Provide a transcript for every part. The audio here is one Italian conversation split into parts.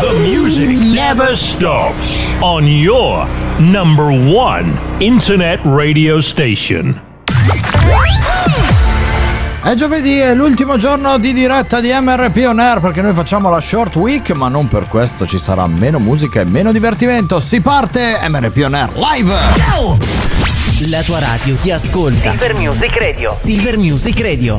The music never stops on your number one internet radio station. È giovedì, è l'ultimo giorno di diretta di MRP On Air perché noi facciamo la short week, ma non per questo ci sarà meno musica e meno divertimento. Si parte MRP On Air live! La tua radio ti ascolta. Silver Music Radio. Silver Music Radio.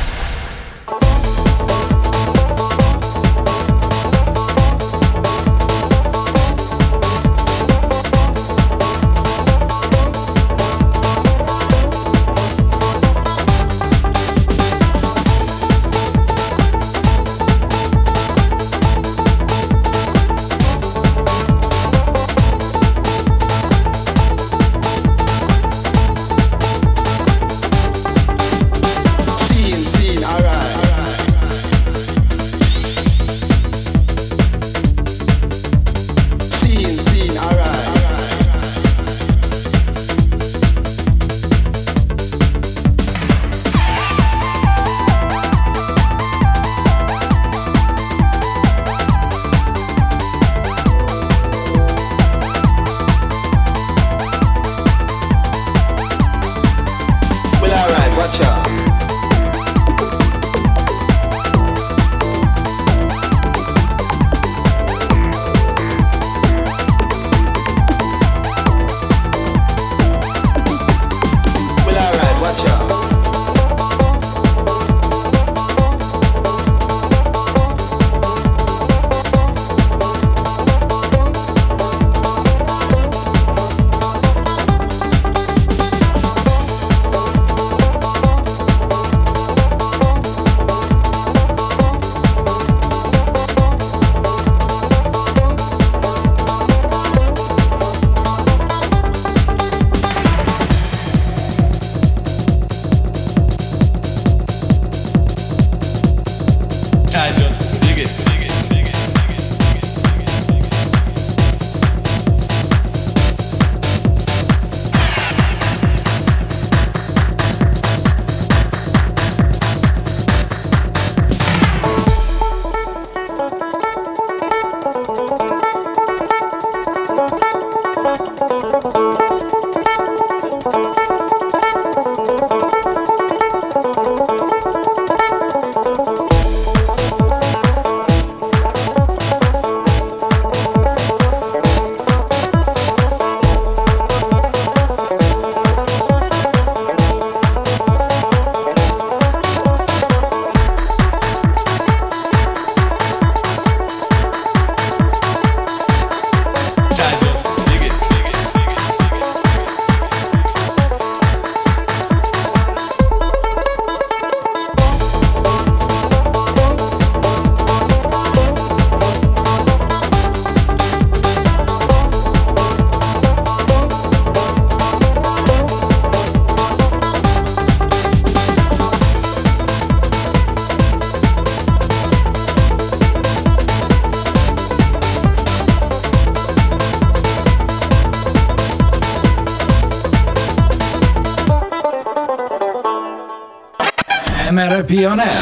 MRP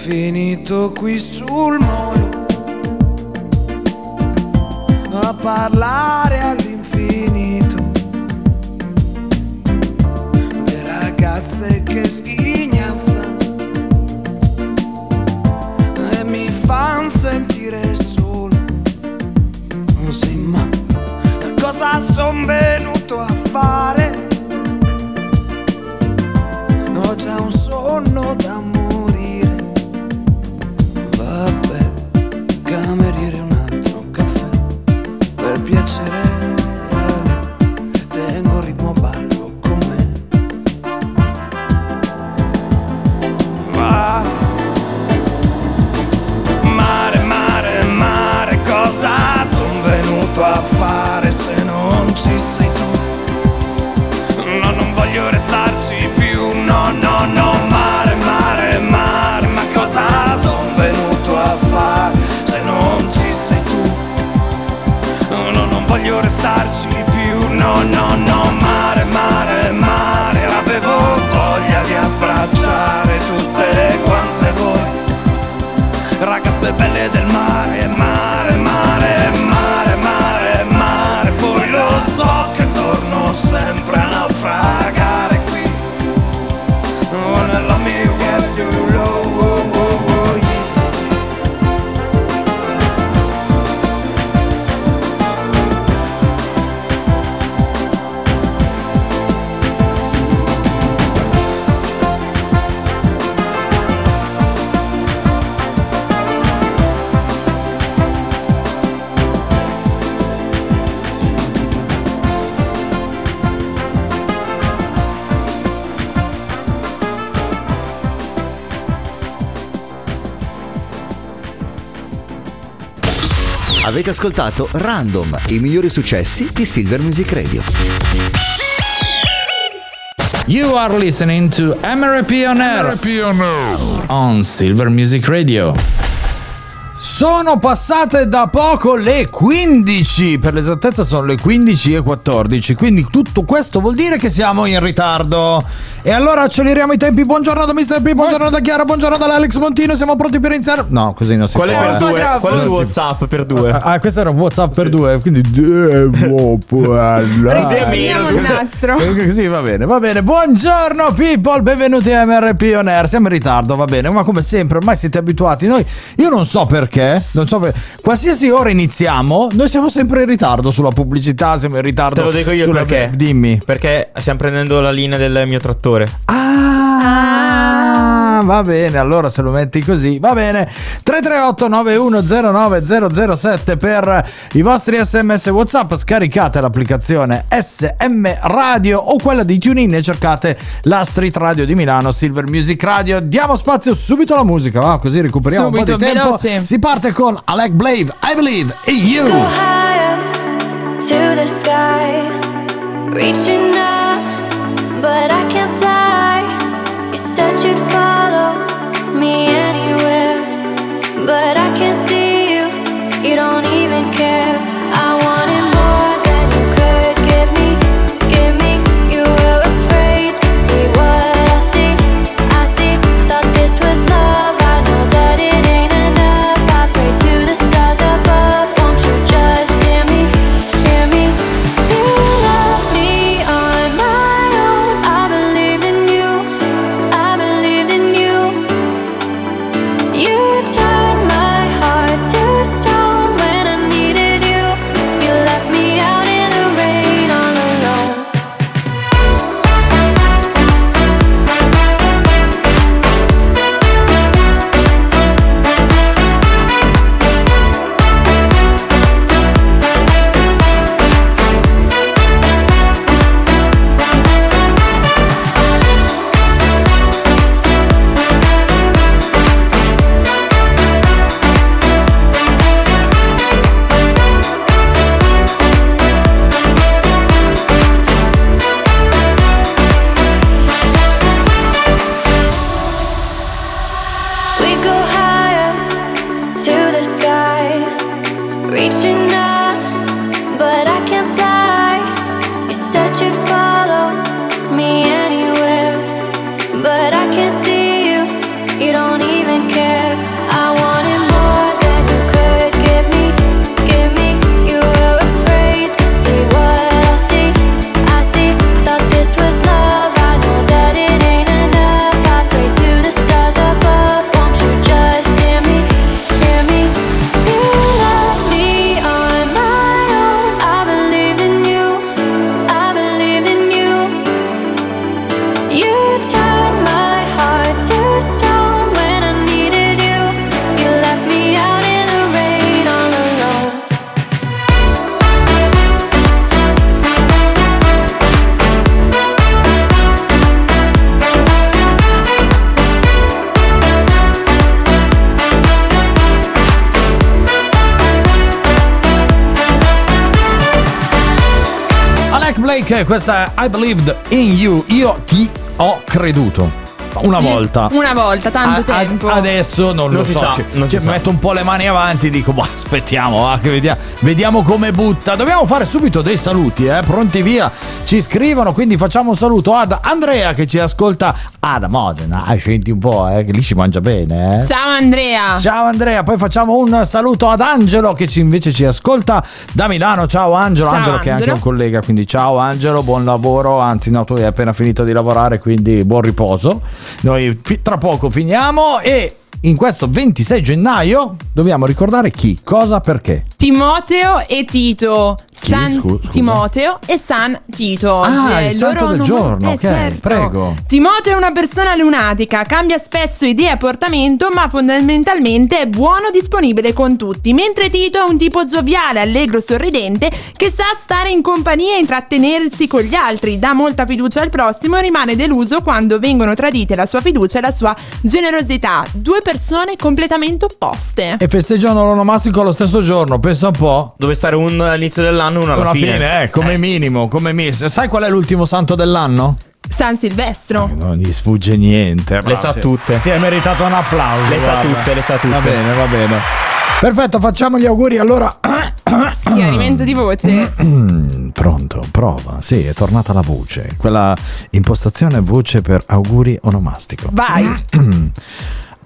finito qui sul molo a parlare all'infinito le ragazze che schignazzano e mi fan sentire solo. Non si ma cosa son Avete ascoltato Random, i migliori successi di Silver Music Radio. You are listening to MRP on Air on Silver Music Radio. Sono passate da poco le 15, per l'esattezza sono le 15 e 14, quindi tutto questo vuol dire che siamo in ritardo. E allora acceleriamo i tempi. Buongiorno da Mr. P, buongiorno da Chiara, buongiorno dall'Alex Montino, siamo pronti per iniziare. No, così non si Quale può. per eh. due? Quale Non su WhatsApp per due? Ah, questo era un WhatsApp per due, quindi devo. Così è. Prendiamo il nastro. Eh, Sì, va bene, va bene. Buongiorno people, benvenuti a MRP On Air. Siamo in ritardo, va bene, ma come sempre, ormai siete abituati. Noi, io non so perché, non so per... qualsiasi ora iniziamo, noi siamo sempre in ritardo sulla pubblicità, siamo in ritardo Te lo dico io sulla... perché. Dimmi. Perché stiamo prendendo la linea del mio trattore. Ah, va bene, allora se lo metti così, va bene. 338 9109 per i vostri sms WhatsApp, scaricate l'applicazione SM Radio o quella di TuneIn e cercate la Street Radio di Milano, Silver Music Radio. Diamo spazio subito alla musica, va? Così recuperiamo un Subito, po' di tempo. veloce. Si parte con Alec Blave, I Believe in You. Go higher to the sky, reaching up, but I can't fly. But Blake, questa è I Believed in You. Io ti ho creduto. Una volta. Una volta, tanto A- a- tempo. adesso non, Non lo si so. sa, ci- non ci si sa. metto un po' le mani avanti e dico, boh, aspettiamo, va, che vediamo, vediamo come butta. Dobbiamo fare subito dei saluti, eh? Pronti via. Ci scrivono, quindi facciamo un saluto ad Andrea che ci ascolta ad Modena. Ah, senti un po', eh, che lì si mangia bene, eh. Ciao Andrea. Ciao Andrea, poi facciamo un saluto ad Angelo che ci- invece ci ascolta da Milano. Ciao Angelo, Ciao, Angelo che è anche Angelo. un collega, quindi ciao Angelo, buon lavoro, anzi no, tu hai appena finito di lavorare, quindi buon riposo. Noi tra poco finiamo e in questo 26 gennaio dobbiamo ricordare chi, cosa, perché. Timoteo e Tito. Chi? San Scu- scusa. Timoteo e San Tito. Ah, Cioè, il santo del giorno, eh, ok, certo. prego. Timoteo è una persona lunatica, cambia spesso idea e portamento, ma fondamentalmente è buono disponibile con tutti. Mentre Tito è un tipo gioviale, allegro, sorridente, che sa stare in compagnia e intrattenersi con gli altri, dà molta fiducia al prossimo e rimane deluso quando vengono tradite la sua fiducia e la sua generosità. Due persone completamente opposte. E festeggiano l'onomastico lo stesso giorno, pensa un po'. Dove stare uno all'inizio dell'anno e uno alla Alla fine. fine, eh, come minimo, come miss. Sai qual è l'ultimo santo dell'anno? San Silvestro. Non gli sfugge niente. Le sa si- tutte. Si è meritato un applauso. Le sa guarda. tutte, le sa tutte. Va bene, va bene. Perfetto, facciamo gli auguri allora. Schiarimento di voce. Pronto, prova. Sì, è tornata la voce. Quella impostazione voce per auguri onomastico. Vai.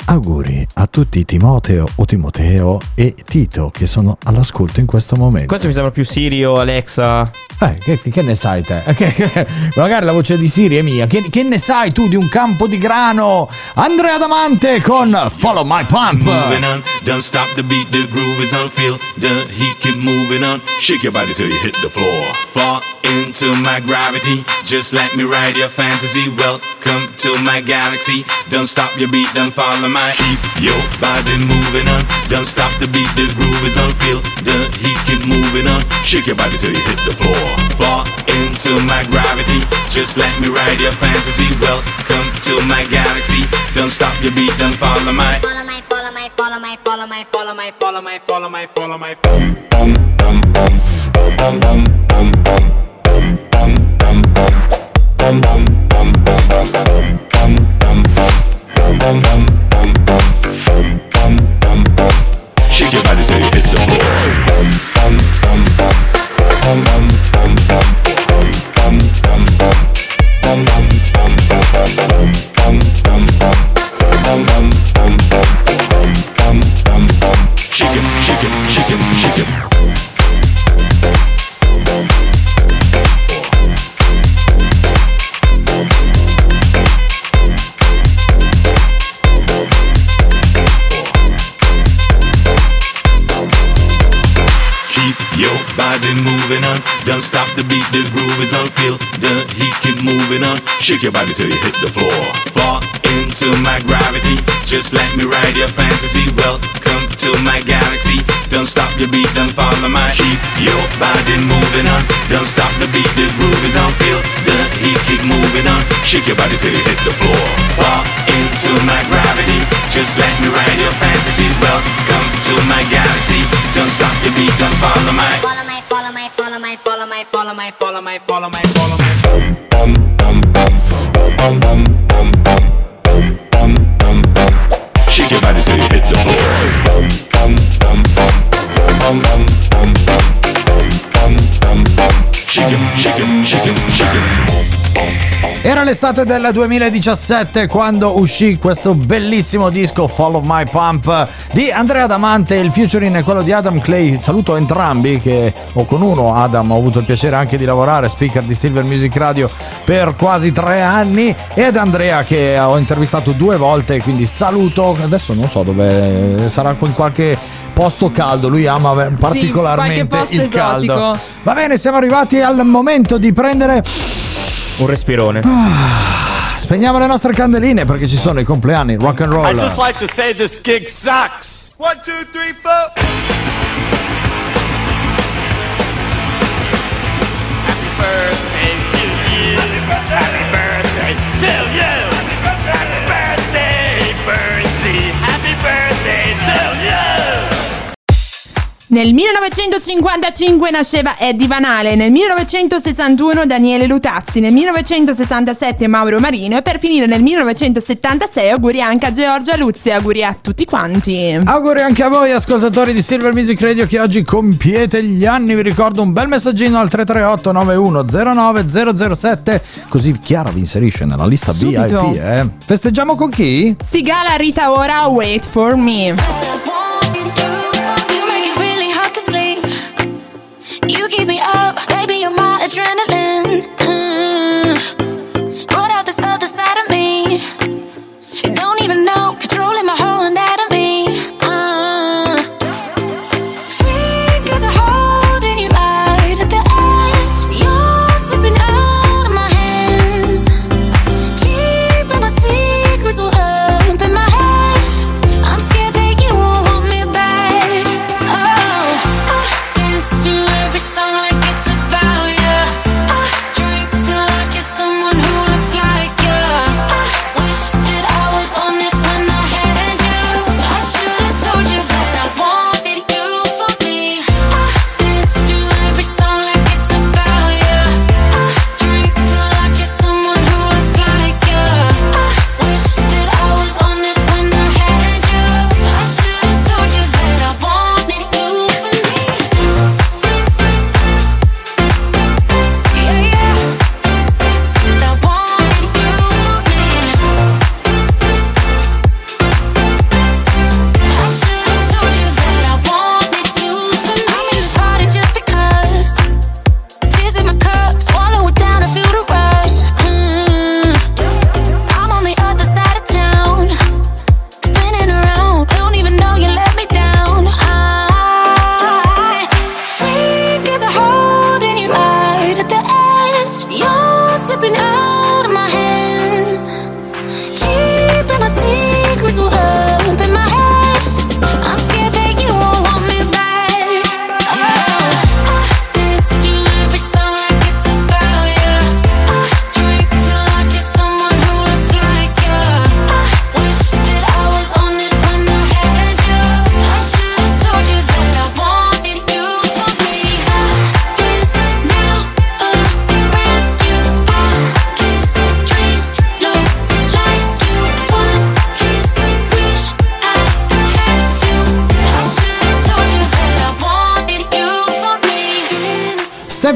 Auguri a tutti Timoteo o Timoteo e Tito che sono all'ascolto in questo momento. Questo mi sembra più Siri o Alexa. Eh, che, che ne sai te? Che- che- magari la voce di Siri è mia. Che, che ne sai tu di un campo di grano? Andrea Damante con Follow My Pump. Moving on, don't stop the beat, the groove is on feel, the heat keep moving on. Shake your body till you hit the floor. Fall into my gravity, just let me ride your fantasy. Welcome to my galaxy. Don't stop your beat, don't follow my keep your body moving on. Don't stop the beat, the groove is on feel, the heat keep moving on. Shake your body till you hit the floor. Fall into my gravity, just let me ride your fantasy. Welcome to my galaxy. Don't stop your beat, don't follow my Follow my, follow my, follow my, follow my, follow my, follow my, follow my, follow my. Shake your body you hit the floor. Don't stop the beat, the groove is on. Feel the heat keep moving on. Shake your body till you hit the floor. Fall into my gravity. Just let me ride your fantasy. Welcome to my galaxy. Don't stop your beat, don't follow my. Keep your body moving on. Don't stop the beat, the groove is on. Feel the heat keep moving on. Shake your body till you hit the floor. Fall into my gravity. Just let me ride your fantasies. Welcome to my galaxy. Don't stop your beat, don't follow my. My, follow my, follow my, l'estate del 2017 quando uscì questo bellissimo disco Fall of My Pump di Andrea Damante, il featuring è quello di Adam Clay. Saluto entrambi che o con uno Adam ho avuto il piacere anche di lavorare, speaker di Silver Music Radio per quasi tre anni ed Andrea che ho intervistato due volte, quindi saluto. Adesso non so dove sarà in qualche posto caldo, lui ama particolarmente qualche il posto caldo. esotico. Va bene, siamo arrivati al momento di prendere Un respirone. Spegniamo le nostre candeline perché ci sono i compleanni rock and roll. I just like to say this gig sucks. One, two, three, four. Happy birthday to you. Happy birthday to you. Nel 1955 nasceva Eddie Van Halen, nel 1961 Daniele Lutazzi, nel 1967 Mauro Marino e per finire nel 1976 auguri anche a Giorgia Luzzi, auguri a tutti quanti. Auguri anche a voi ascoltatori di Silver Music Radio che oggi compiete gli anni. Vi ricordo un bel messaggino al 338 9109 007 così Chiara vi inserisce nella lista Subito. VIP. Eh. Festeggiamo con chi? Sigala Rita Ora, Wait for Me.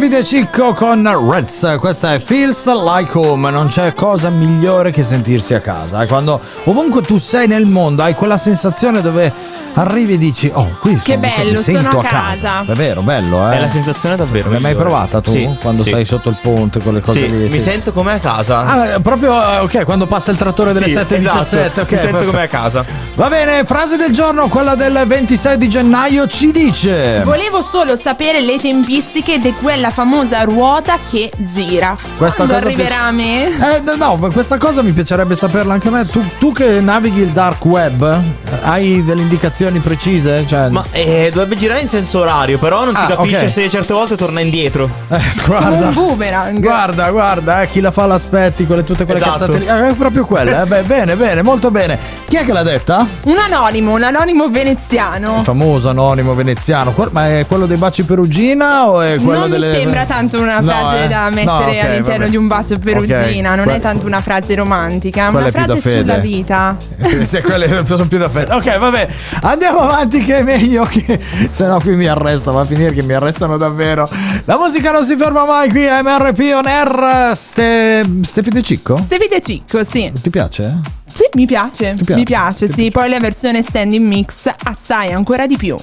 Steffi De Cicco con Reds, questa è Feels Like Home, non c'è cosa migliore che sentirsi a casa. Quando ovunque tu sei nel mondo hai quella sensazione dove arrivi e dici "Oh, qui Che sono- mi bello, sento sono a casa". casa. È vero, bello, eh. È la sensazione davvero. L'hai mai migliore. provata tu Sì, quando sì. stai sotto il ponte con le cose Sì, lì? mi sento come a casa. Ah, proprio eh, ok, quando passa il trattore delle Sì, 7.17. esatto. ok, Mi sento come a casa. Va bene, frase del giorno, quella del 26 di gennaio ci dice Volevo solo sapere le tempistiche di quella famosa ruota che gira. Questa Quando cosa arriverà a me? Eh, no, questa cosa mi piacerebbe saperla anche a me. Tu, tu che navighi il dark web, hai delle indicazioni precise? Cioè, Ma eh, dovrebbe girare in senso orario, però non si Ah, capisce ok. se certe volte torna indietro. eh, Come guarda. un boomerang. Guarda, guarda, eh, chi la fa l'aspetti, quelle, tutte quelle Esatto. cazzate lì. Eh, è proprio quella. eh, beh, bene, bene, molto bene. Chi è che l'ha detta? Un anonimo, un anonimo veneziano. Il famoso anonimo veneziano. Ma è quello dei baci perugina o è quello non delle. mi sembra tanto una No, frase eh? da No, mettere ok, all'interno vabbè. di un bacio perugina, Ok, non que- è tanto una frase romantica, Quella una è più da frase sulla vita. Quelle sono più da fede. Ok, vabbè. Andiamo avanti che è meglio che se no qui mi arresta, va a finire che mi arrestano davvero. La musica non si ferma mai qui a MRP on air. Ste Stepi De Cicco? Stevi De Cicco, sì. Ti piace? Sì, mi piace. piace? Mi piace, sì. Poi la versione standing mix assai ancora di più.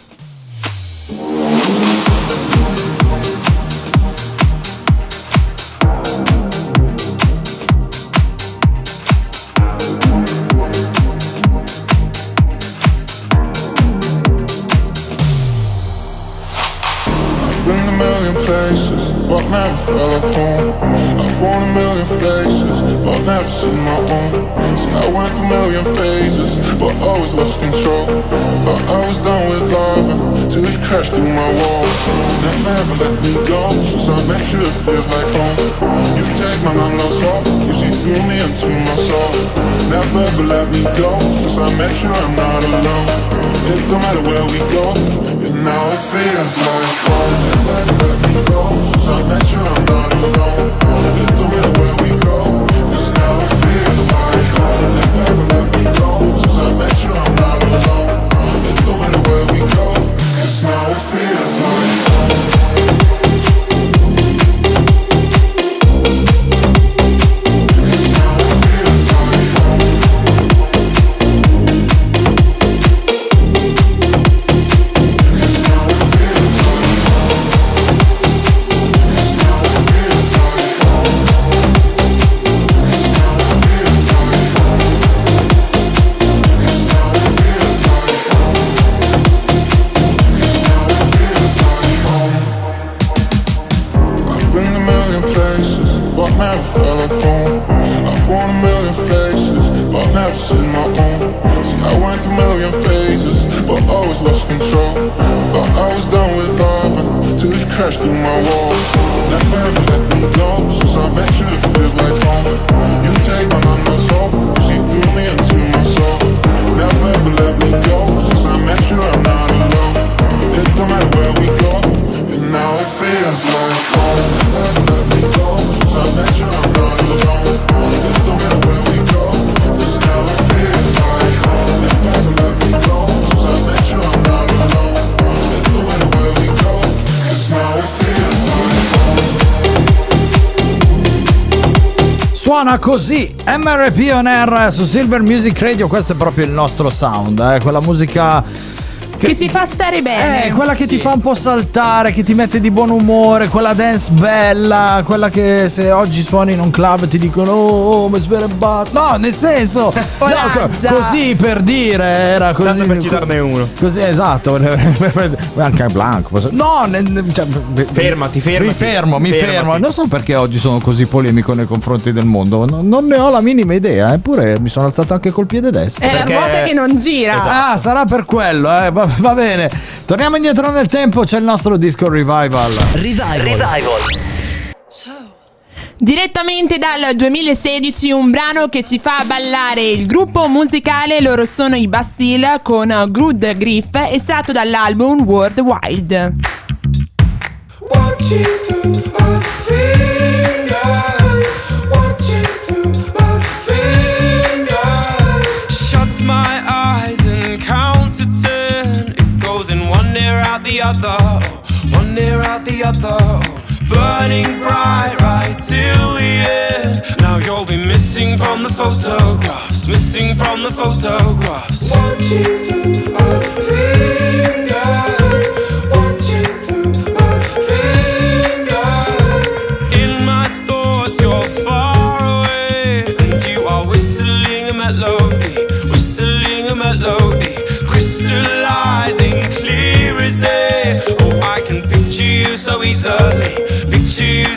At home. I've worn a million faces, but I've never seen my own. See, I went through a million phases, but always lost control. I thought I was done with loving, till it crashed through my walls. Never ever let me go, since I met you, it feels like home. You take my long lost soul, you see through me into my soul. Never ever let me go, since I met you, I'm not alone. It don't matter where we go, and now it feels like home. Never let me go, since I met you, I'm not alone. Don't matter where we go, 'cause now it feels Suona così MRP on air su Silver Music Radio, questo è proprio il nostro sound, eh, quella musica Che ci fa stare bene. Eh, quella che ti fa un po' saltare, che ti mette di buon umore, quella dance bella, quella che se oggi suoni in un club ti dicono oh, mi sberebbato. No, nel senso, no, co- così per dire, era così. Tanto per citarne uno. Così, esatto. Anche Blanco. posso- No, ne- ne- cioè, Fermati, fermati. Mi fermo, mi Fermati. fermo. Non so perché oggi sono così polemico nei confronti del mondo. No- non ne ho la minima idea, eppure mi sono alzato anche col piede destro. È la ruota che non gira. Ah, sarà per quello, eh. Va, bene. Torniamo indietro nel tempo, c'è il nostro disco revival. Revival. Direttamente dal 2016 un brano che ci fa ballare il gruppo musicale, loro sono i Bastille con Good Griff, estratto dall'album World Wild. Watching through other, one near out the other. Burning bright right till the end. Now you'll be missing from the photographs, missing from the photographs. Watching through our fingers,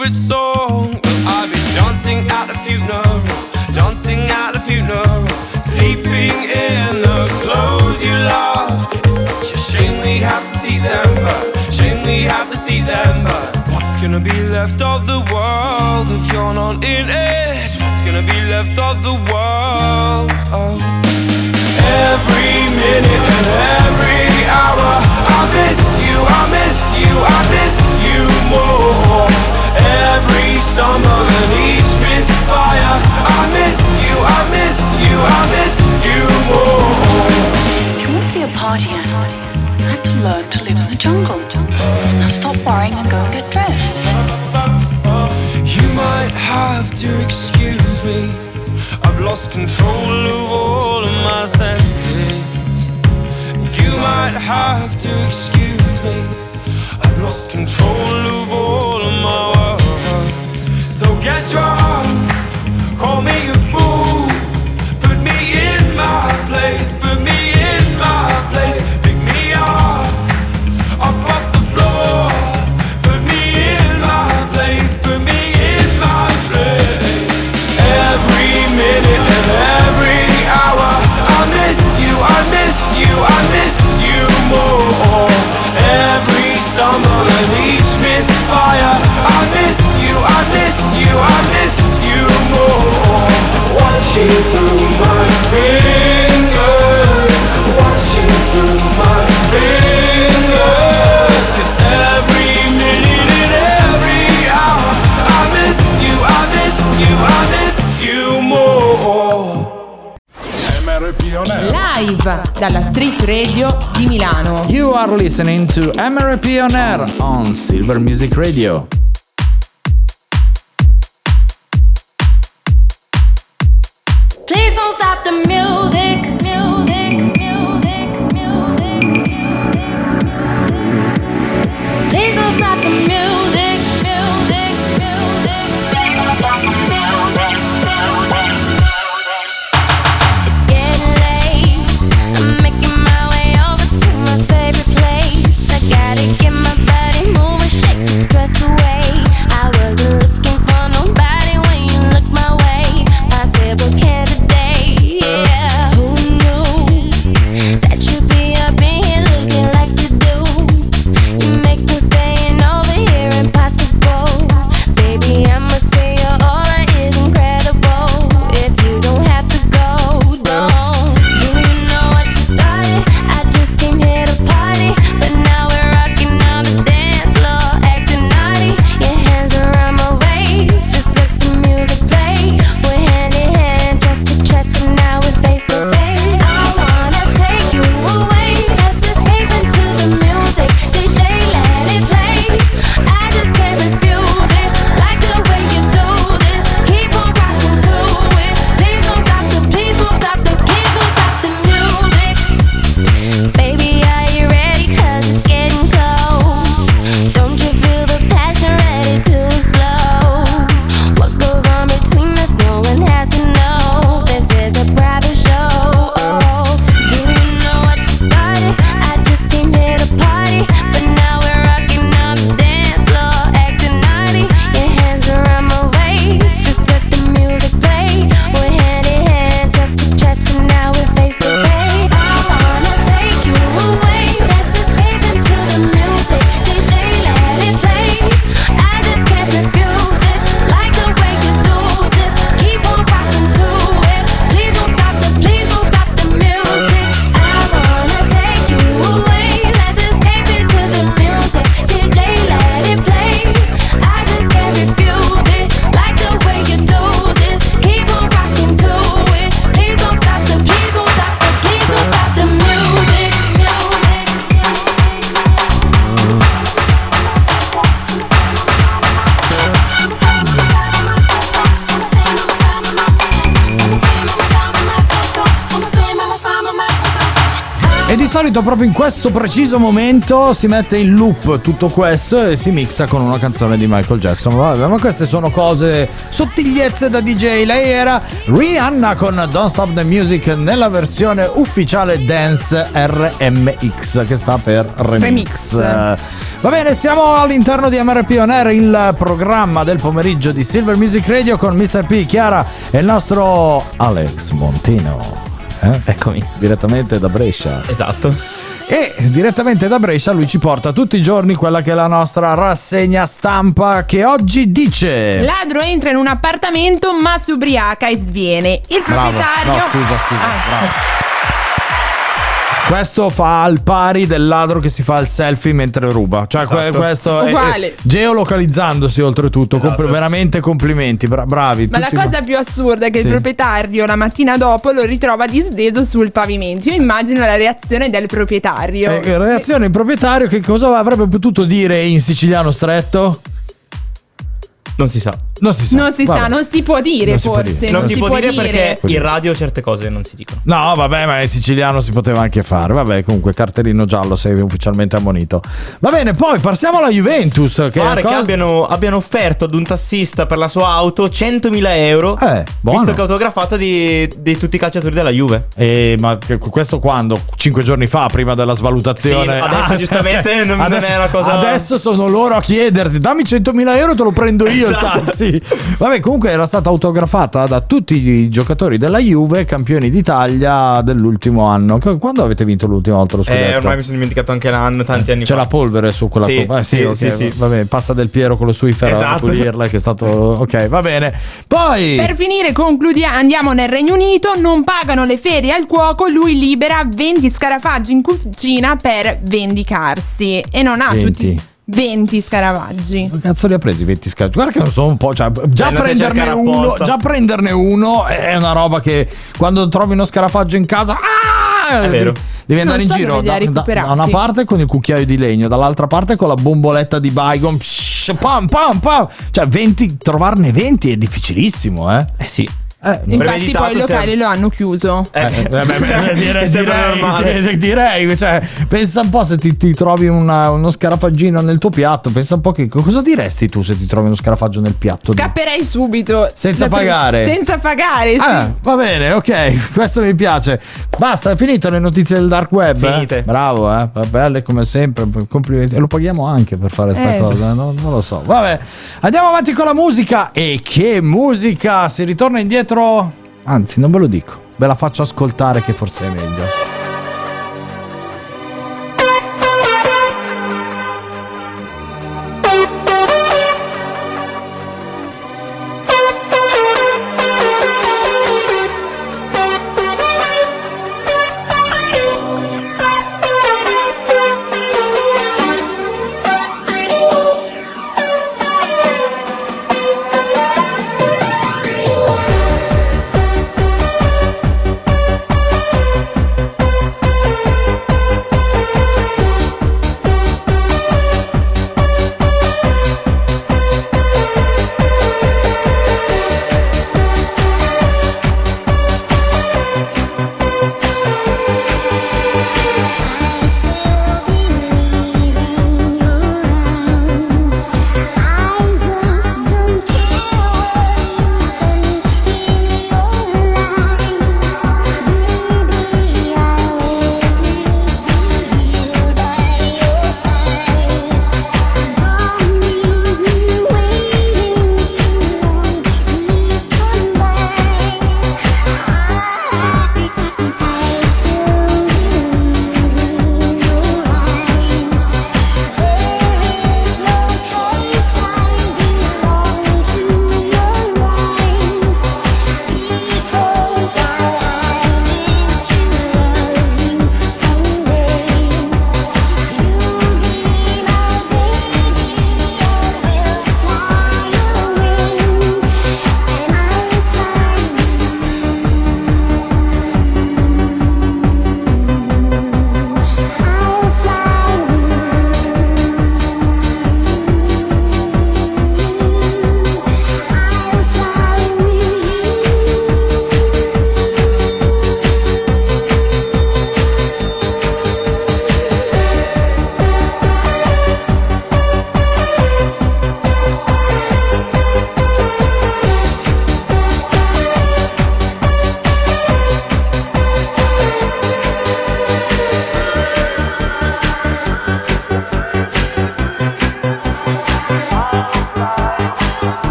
favorite song. I've been dancing at the funeral, dancing at the funeral, sleeping in the clothes you love. It's such a shame we have to see them, but shame we have to see them, but what's gonna be left of the world if you're not in it? What's gonna be left of the world? Oh. Every minute and every hour, I miss you, I miss you, I miss you more. Every stumble and each misfire, I miss you, I miss you, I miss you more. If you want to be a party animal, you have to learn to live in the jungle. Now stop worrying and go and get dressed. You might have to excuse me. I've lost control of all of my senses. You might have to excuse me. I've lost control of all of my words. Get drunk, listening to MRP On Air on Silver Music Radio. Solito proprio in questo preciso momento si mette in loop tutto questo e si mixa con una canzone di Michael Jackson. Vabbè, ma queste sono cose sottigliezze da DJ. Lei era Rihanna con Don't Stop the Music nella versione ufficiale Dance RMX che sta per Remix. Remix. Va bene, siamo all'interno di MRP On Air, il programma del pomeriggio di Silver Music Radio con Mr. P, Chiara e il nostro Alex Montino. Eh? Eccomi. Direttamente da Brescia. Esatto. E direttamente da Brescia lui ci porta tutti i giorni quella che è la nostra rassegna stampa che oggi dice... Ladro entra in un appartamento ma si ubriaca e sviene. Il Bravo. proprietario. No, scusa, scusa. Ah. bravo. Questo fa al pari del ladro che si fa il selfie mentre ruba. Cioè, Esatto. questo è, Uguale. è- geolocalizzandosi oltretutto. Compl- veramente complimenti, bra- bravi. Ma la cosa più assurda è che Sì. il proprietario la mattina dopo lo ritrova disteso sul pavimento. Io immagino la reazione del proprietario. Eh, reazione in proprietario che cosa avrebbe potuto dire in siciliano stretto? Non si sa. Non si sa. non si sa, non si può dire Non si può forse. dire. Non si può dire perché in radio certe cose non si dicono. No, vabbè, ma in siciliano si poteva anche fare. Vabbè, comunque, cartellino giallo, sei ufficialmente ammonito. Va bene, poi passiamo alla Juventus. Che Pare cosa- che abbiano, abbiano offerto ad un tassista per la sua auto 100.000 euro. Eh, buono. Visto che è autografata di, di tutti i calciatori della Juve. Eh, ma questo quando? Cinque giorni fa, prima della svalutazione. Sì, adesso giustamente non- non adesso, è una cosa- Adesso sono loro a chiederti: dammi 100.000 euro, te lo prendo io il Esatto. Vabbè, comunque era stata autografata da tutti i giocatori della Juve, campioni d'Italia dell'ultimo anno. Quando avete vinto l'ultima volta lo scudetto? Eh, ormai mi sono dimenticato anche l'anno, tanti anni C'è fa. la polvere su quella Sì, coppa. Eh, sì, sì, ok, sì, sì. Vabbè, passa del Piero con lo Swiffer a Esatto. pulirla, che è stato. Ok, va bene. Poi. Per finire, concludiamo, andiamo nel Regno Unito, non pagano le ferie al cuoco, lui libera 20 scarafaggi in cucina per vendicarsi. E non ha 20. tutti 20 scaravaggi. Che cazzo li ha presi 20 scacchi? Guarda che non sono un po'. Cioè, già, prenderne uno, già prenderne uno è una roba che quando trovi uno scarafaggio in casa. Ah! È vero. Devi andare Non in so giro da, da- da una parte con il cucchiaio di legno, dall'altra parte con la bomboletta di Baigon. Psh, pam, pam, pam. Cioè, 20, trovarne 20 è difficilissimo, eh? Eh sì. Eh, Infatti poi il locale sempre. lo hanno chiuso. Eh, eh, beh, beh, beh, direi, direi, direi, cioè, pensa un po' se ti, ti trovi una- uno scarafaggino nel tuo piatto, pensa un po' che cosa diresti tu se ti trovi uno scarafaggio nel piatto? Scapperei subito. Senza Da- pagare? Senza pagare, sì. Ah, va bene, ok, questo mi piace. Basta, è finito le notizie del dark web? eh? Finite. Bravo, eh? Va belle come sempre, complimenti. E lo paghiamo anche per fare sta Eh. cosa, no? non lo so. Vabbè, andiamo avanti con la musica. E che musica! Si ritorna indietro... Anzi, non ve lo dico, ve la faccio ascoltare che forse è meglio.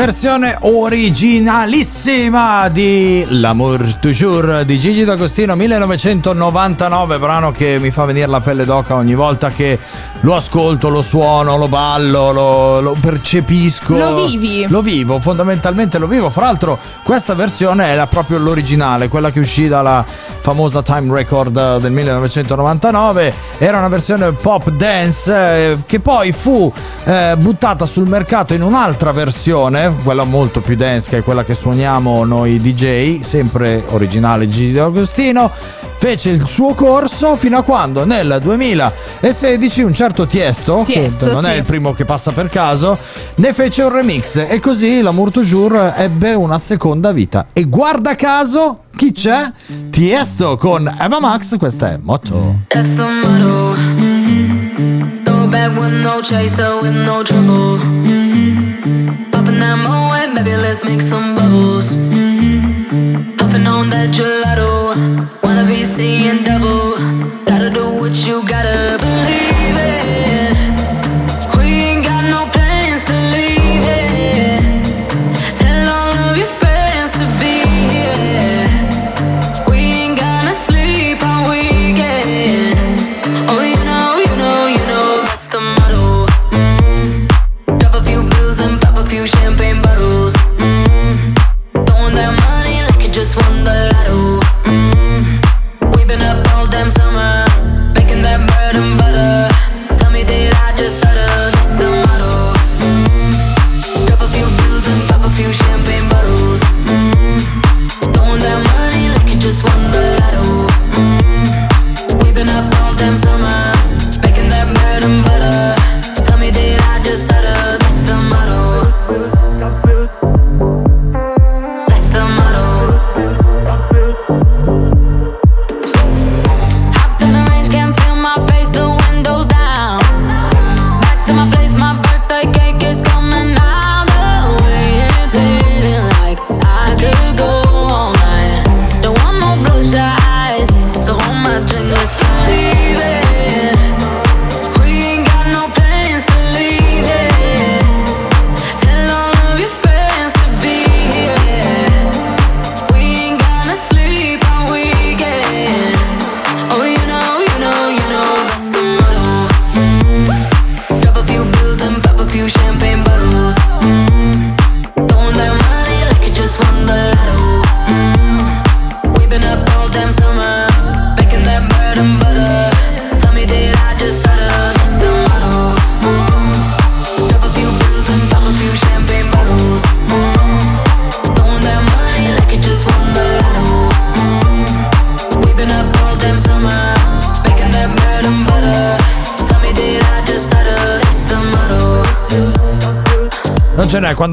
Versione originalissima di L'amour toujours di Gigi D'Agostino 1999, brano che mi fa venire la pelle d'oca ogni volta che lo ascolto, lo suono, lo ballo, lo, lo percepisco. Lo vivi. Lo vivo, fondamentalmente lo vivo. Fra l'altro questa versione era proprio l'originale, quella che uscì dalla famosa Time Record del 1999. Era una versione pop dance eh, che poi fu eh, buttata sul mercato in un'altra versione, quella molto più dance che è quella che suoniamo noi DJ, sempre originale Gigi D'Agostino. Fece il suo corso fino a quando nel 2016 un certo Tiesto, Tiesto, che non è sì. il primo che passa per caso, ne fece un remix e così l'Amour Toujours ebbe una seconda vita. E guarda caso, chi c'è? Tiesto con Eva Max, questa è Motto. That's the motto. Throw it back with no chaser, with no trouble. Popping that moe, baby, let's make some bubbles. Puffing on that gelato, wanna be seeing double. Gotta do what you gotta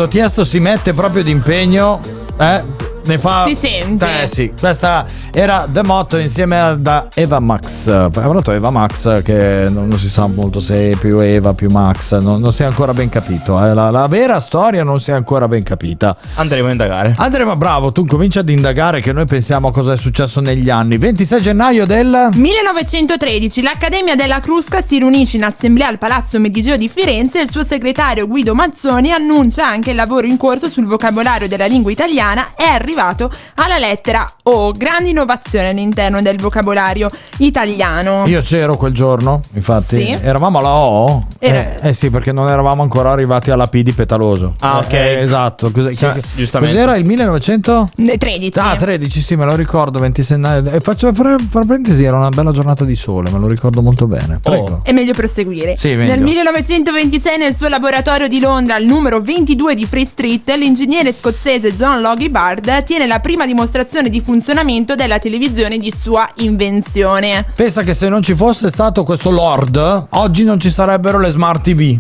Tiesto si mette proprio d'impegno, eh, ne fa... Si sente. Eh sì, questa era The Motto insieme ad Eva Max. Detto Eva Max che non, non si sa molto se è più Eva più Max, non, non si è ancora ben capito. eh. La, la vera storia non si è ancora ben capita. Andremo a indagare. Andremo, bravo, tu cominci ad indagare che noi pensiamo a cosa è successo negli anni. 26 gennaio del... 1913 l'Accademia della Crusca si riunisce in assemblea al Palazzo Medigeo di Firenze e il suo segretario Guido Mazzoni annuncia anche il lavoro in corso sul vocabolario della lingua italiana è arrivato alla lettera O, grande innovazione all'interno del vocabolario italiano. Io c'ero quel giorno, infatti. Sì. Eravamo alla O. Era- Eh, eh sì, perché non eravamo ancora arrivati alla P di Petaloso. Ah, ok. Eh, esatto. Cos'è- Sì, che- giustamente. Cos'era il 1900? Ne- 13. Ah, 13, sì, me lo ricordo, 26 gennaio. E faccio fra, fra parentesi, era una bella giornata di sole, me lo ricordo molto bene. Prego. È meglio proseguire. Sì, meglio. Nel 1926 nel suo laboratorio di Londra, al numero 22 di Free Street, l'ingegnere scozzese John Logie Bard tiene la prima dimostrazione di funzionamento della televisione di sua invenzione. Pensa che se non ci fosse stato questo Lord, oggi non ci sarebbero le smart TV.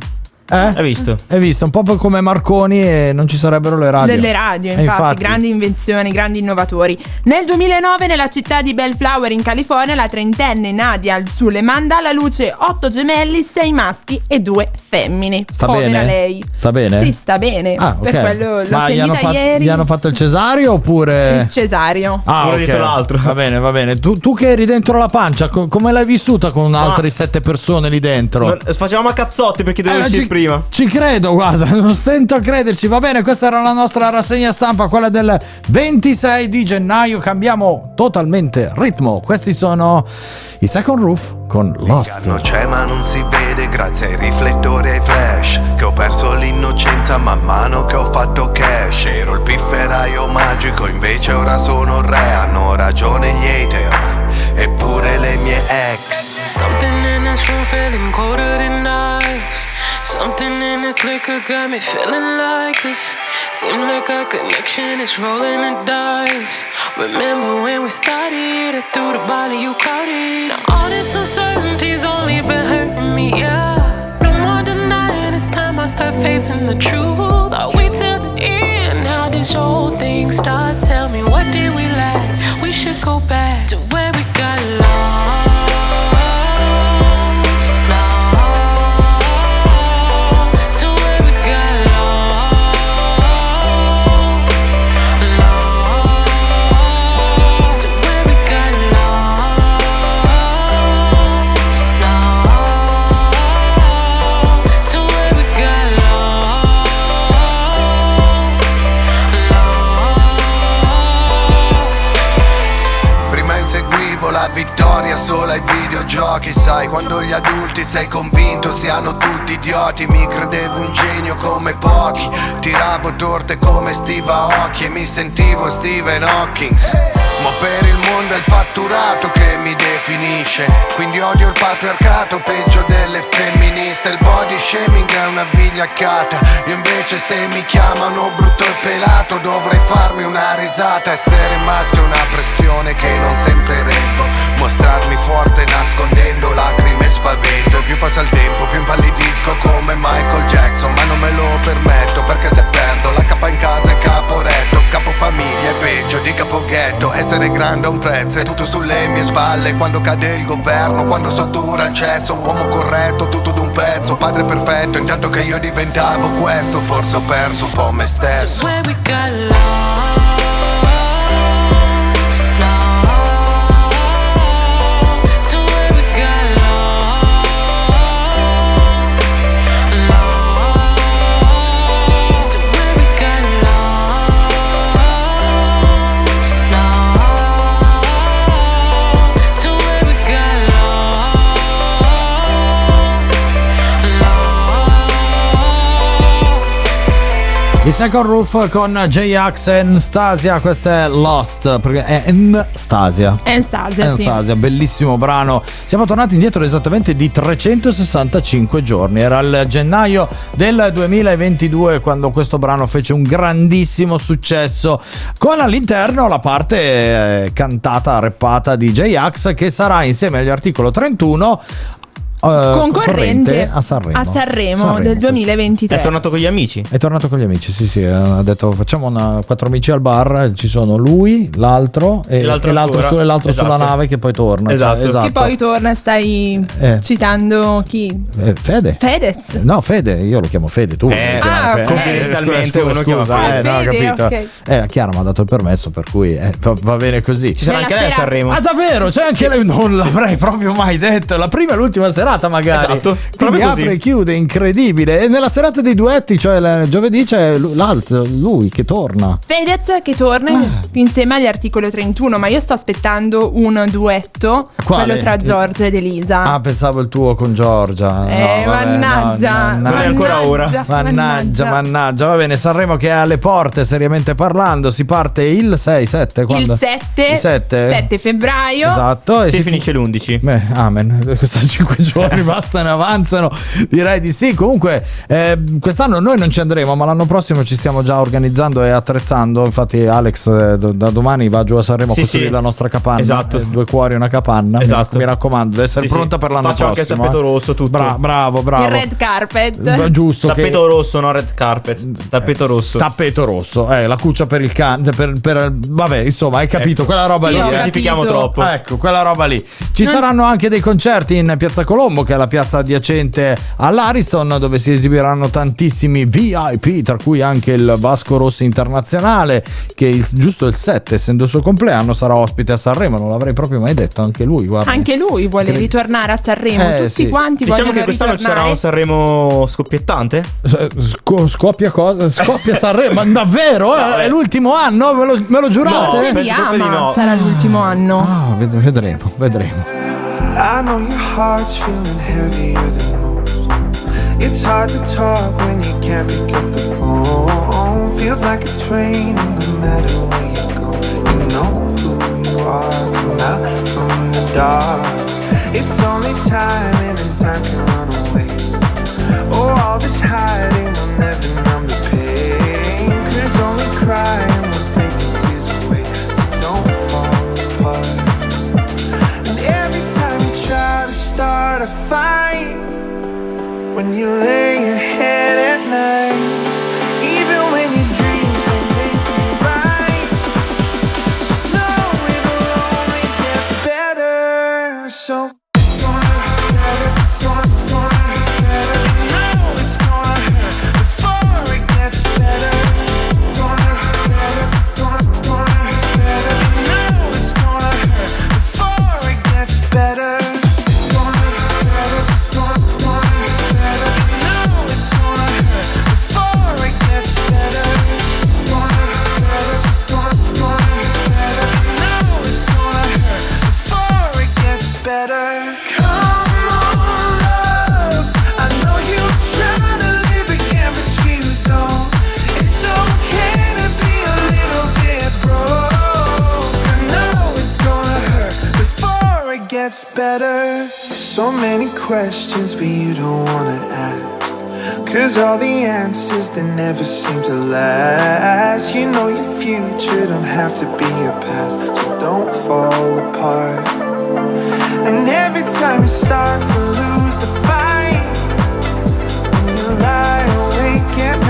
Eh? Hai visto? Hai visto? Un po' come Marconi e non ci sarebbero le radio. Delle radio, Eh, infatti, grandi invenzioni, grandi innovatori. Nel 2009, nella città di Bellflower in California, la trentenne Nadia Al-Suleman dà alla luce otto gemelli, sei maschi e due femmine. Sta Povera bene? lei. Sta bene? Sì, sta bene. Ah, Per ok. quello l'ho Ma gli hanno, fatto, ieri. gli hanno fatto il cesario oppure... Il cesario. Ah, Uno ok. dietro l'altro. Va bene, va bene. Tu, tu che eri dentro la pancia, co- come l'hai vissuta con altre sette persone lì dentro? Non- Facevamo a cazzotti perché dovevo Eh, uscire ci- prima. Ci credo, guarda, non stento a crederci. Va bene, questa era la nostra rassegna stampa, quella del 26 di gennaio. Cambiamo totalmente ritmo. Questi sono i Second Roof con Lost. Non c'è ma non si vede grazie ai riflettori e ai flash Che ho perso l'innocenza man mano che ho fatto cash Ero il pifferaio magico invece ora sono il re Hanno ragione gli hater eppure le mie ex Something in this room feeling colder than ice. Something in this liquor got me feeling like this. Seem like a connection is rolling the dice. Remember when we started? I threw the and you caught it. Now all this uncertainty's only been hurting me, yeah. No more denying. It's time I start facing the truth. Are we till the end? How did your whole thing start? Tell me what did we lack? We should go back to where videogiochi Sai quando gli adulti sei convinto siano tutti idioti. Mi credevo un genio come pochi Tiravo torte come Steve Aoki E mi sentivo Stephen Hawking. Ma per il mondo è il fatturato che mi definisce. Quindi odio il patriarcato peggio delle femministe. Il body shaming è una vigliaccata. Io invece se mi chiamano brutto e pelato Dovrei farmi una risata. Essere maschio è una pressione che non sempre reggo Mostrarmi forte nascondendo lacrime e spavento più passa il tempo più impallidisco come Michael Jackson Ma non me lo permetto perché se perdo la capa in casa è caporetto Capofamiglia è peggio di capoghetto Essere grande ha un prezzo è tutto sulle mie spalle Quando cade il governo, quando sottura il cesso Uomo corretto, tutto d'un pezzo Padre perfetto, intanto che io diventavo questo Forse ho perso un po' me stesso where we got. Lost. Il Second Roof con J-Ax e Anastasia, questa è Lost, perché è Anastasia. Anastasia, sì. Anastasia, bellissimo brano. Siamo tornati indietro esattamente di 365 giorni. Era il gennaio del 2022 quando questo brano fece un grandissimo successo. Con all'interno la parte eh, cantata, rappata di J-Ax che sarà insieme agli articolo 31 eh, Concorrente a Sanremo. a Sanremo, del 2023. È tornato con gli amici. È tornato con gli amici, sì, sì. Ha detto facciamo una, quattro amici al bar. Ci sono lui, l'altro e, l'altro e l'altro, su- e l'altro Esatto. sulla nave che poi torna. Esatto. Cioè, esatto. Che poi torna, stai Eh. citando chi? Eh, Fede. Fedez. No, Fede, io lo chiamo Fede, tu. Eh, lo chiami ah, Fede. ok. Confidenzialmente uno chiama eh, Fede. no, Fede, capito. ok. Eh, Chiara mi ha dato il permesso, per cui eh, va- bene così. Ci sarà Nella anche lei a. Sanremo. Ah, davvero? C'è anche lei? Non l'avrei proprio mai detto. La prima e l'ultima serata, magari. Esatto, Quindi apre così. e chiude, incredibile. E nella serata dei duetti, cioè il giovedì, c'è l'altro, lui che torna. Fedez che torna Ah. insieme agli articolo 31, ma io sto aspettando un duetto, Quale? quello tra Giorgia ed Elisa. Ah, pensavo il tuo con Giorgia. Eh, No, vabbè, mannaggia, no, Non è ancora ora. Mannaggia, mannaggia, va bene, Sanremo che è alle porte, seriamente parlando, si parte il 6, 7, quando? Il 7, Il 7? 7 febbraio. Esatto, e Si si finisce l'11. Beh, amen, questi 5 giorni bastano, avanzano, direi di sì. Comunque, eh, quest'anno noi non ci andremo, ma l'anno prossimo ci stiamo già organizzando e attrezzando. Infatti, Alex eh, do- da domani va giù a Sanremo Sì, a costruire sì. la nostra capanna. Esatto. Eh, due cuori e una capanna. Mi Esatto. Mi, raccomando, deve essere Sì, sì. pronta per l'anno Faccio anche il prossimo. tappeto eh. rosso, tutto. Bra- bravo, bravo. Il red carpet. Eh, Giusto che- Tappeto rosso, no red carpet. Tappeto rosso. Tappeto rosso, eh, la cuccia per il cane. Per, per- vabbè, insomma, hai capito, Ecco. quella roba Sì, lì. ho eh. troppo. Ecco, quella roba lì. Ci Non- saranno anche dei concerti in Piazza Colombo. Duomo, che è la piazza adiacente all'Ariston, dove si esibiranno tantissimi VIP, tra cui anche il Vasco Rossi Internazionale, che il- giusto il 7, essendo il suo compleanno, sarà ospite a Sanremo. Non l'avrei proprio mai detto, anche lui, guarda. Anche lui vuole Che- ritornare a Sanremo. Eh, Tutti sì. quanti Diciamo vogliono che quest'anno ci sarà ritornare. un Sanremo scoppiettante? Sco- scoppia cosa? Scoppia Sanremo? Ma davvero? Eh, è l'ultimo anno? Me lo, me lo giurate? Forse di ama sarà l'ultimo anno. Ah, ved- vedremo, vedremo. I know your heart's feeling heavier than most. It's hard to talk when you can't pick up the phone. Feels like it's raining no matter where you go. You know who you are, come out from the dark. It's only time and then time can run away. Oh, all this hiding will never numb the pain. Cause only crying start a fight, when you lay your head at night, better. So many questions, but you don't wanna ask. Cause all the answers they never seem to last. You know your future don't have to be your past, so don't fall apart. And every time you start to lose the fight, when you lie awake at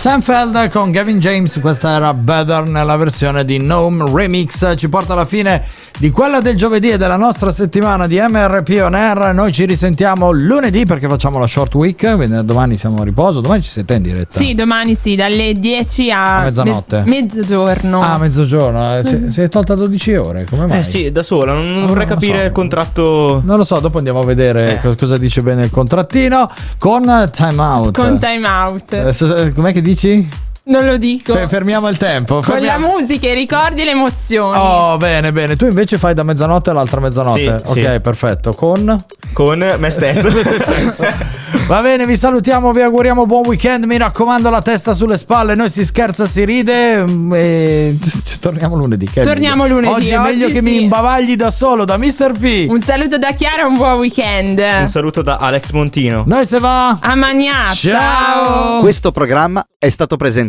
Sanfeld con Gavin James, questa era Better nella versione di Gnome Remix, ci porta alla fine di quella del giovedì e della nostra settimana di MRP On Air. Noi ci risentiamo lunedì perché facciamo la short week, quindi domani siamo a riposo, domani ci siete in diretta. Sì, domani sì, dalle 10 a, A mezzanotte. me- mezzogiorno. Ah, mezzogiorno, eh, si, si è tolta 12 ore, come mai? Eh sì, da sola, non, non vorrei non capire so. il contratto. Non lo so, dopo andiamo a vedere Eh. co- cosa dice bene il contrattino con Time Out. Con time out. Eh, s- com'è che dici? Non lo dico. Fe- fermiamo il tempo. Con la fermiamo- musica, i ricordi e le emozioni. Oh, bene, bene. Tu invece fai da mezzanotte all'altra mezzanotte. Sì, ok, sì. perfetto. Con? Con me stesso. Te stesso. Va bene, vi salutiamo, vi auguriamo buon weekend. Mi raccomando, la testa sulle spalle. Noi si scherza, si ride. mm, E torniamo lunedì. Torniamo meglio. lunedì, Oggi è meglio oggi che mi sì. imbavagli da solo, da Mr. P. Un saluto da Chiara e un buon weekend. Un saluto da Alex Montino. Noi se va. A Magnà, ciao. Questo programma è stato presentato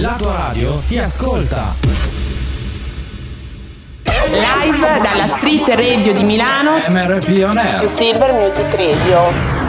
La tua radio ti ascolta. Live dalla Street Radio di Milano. MRP On Air. Silver Music Radio.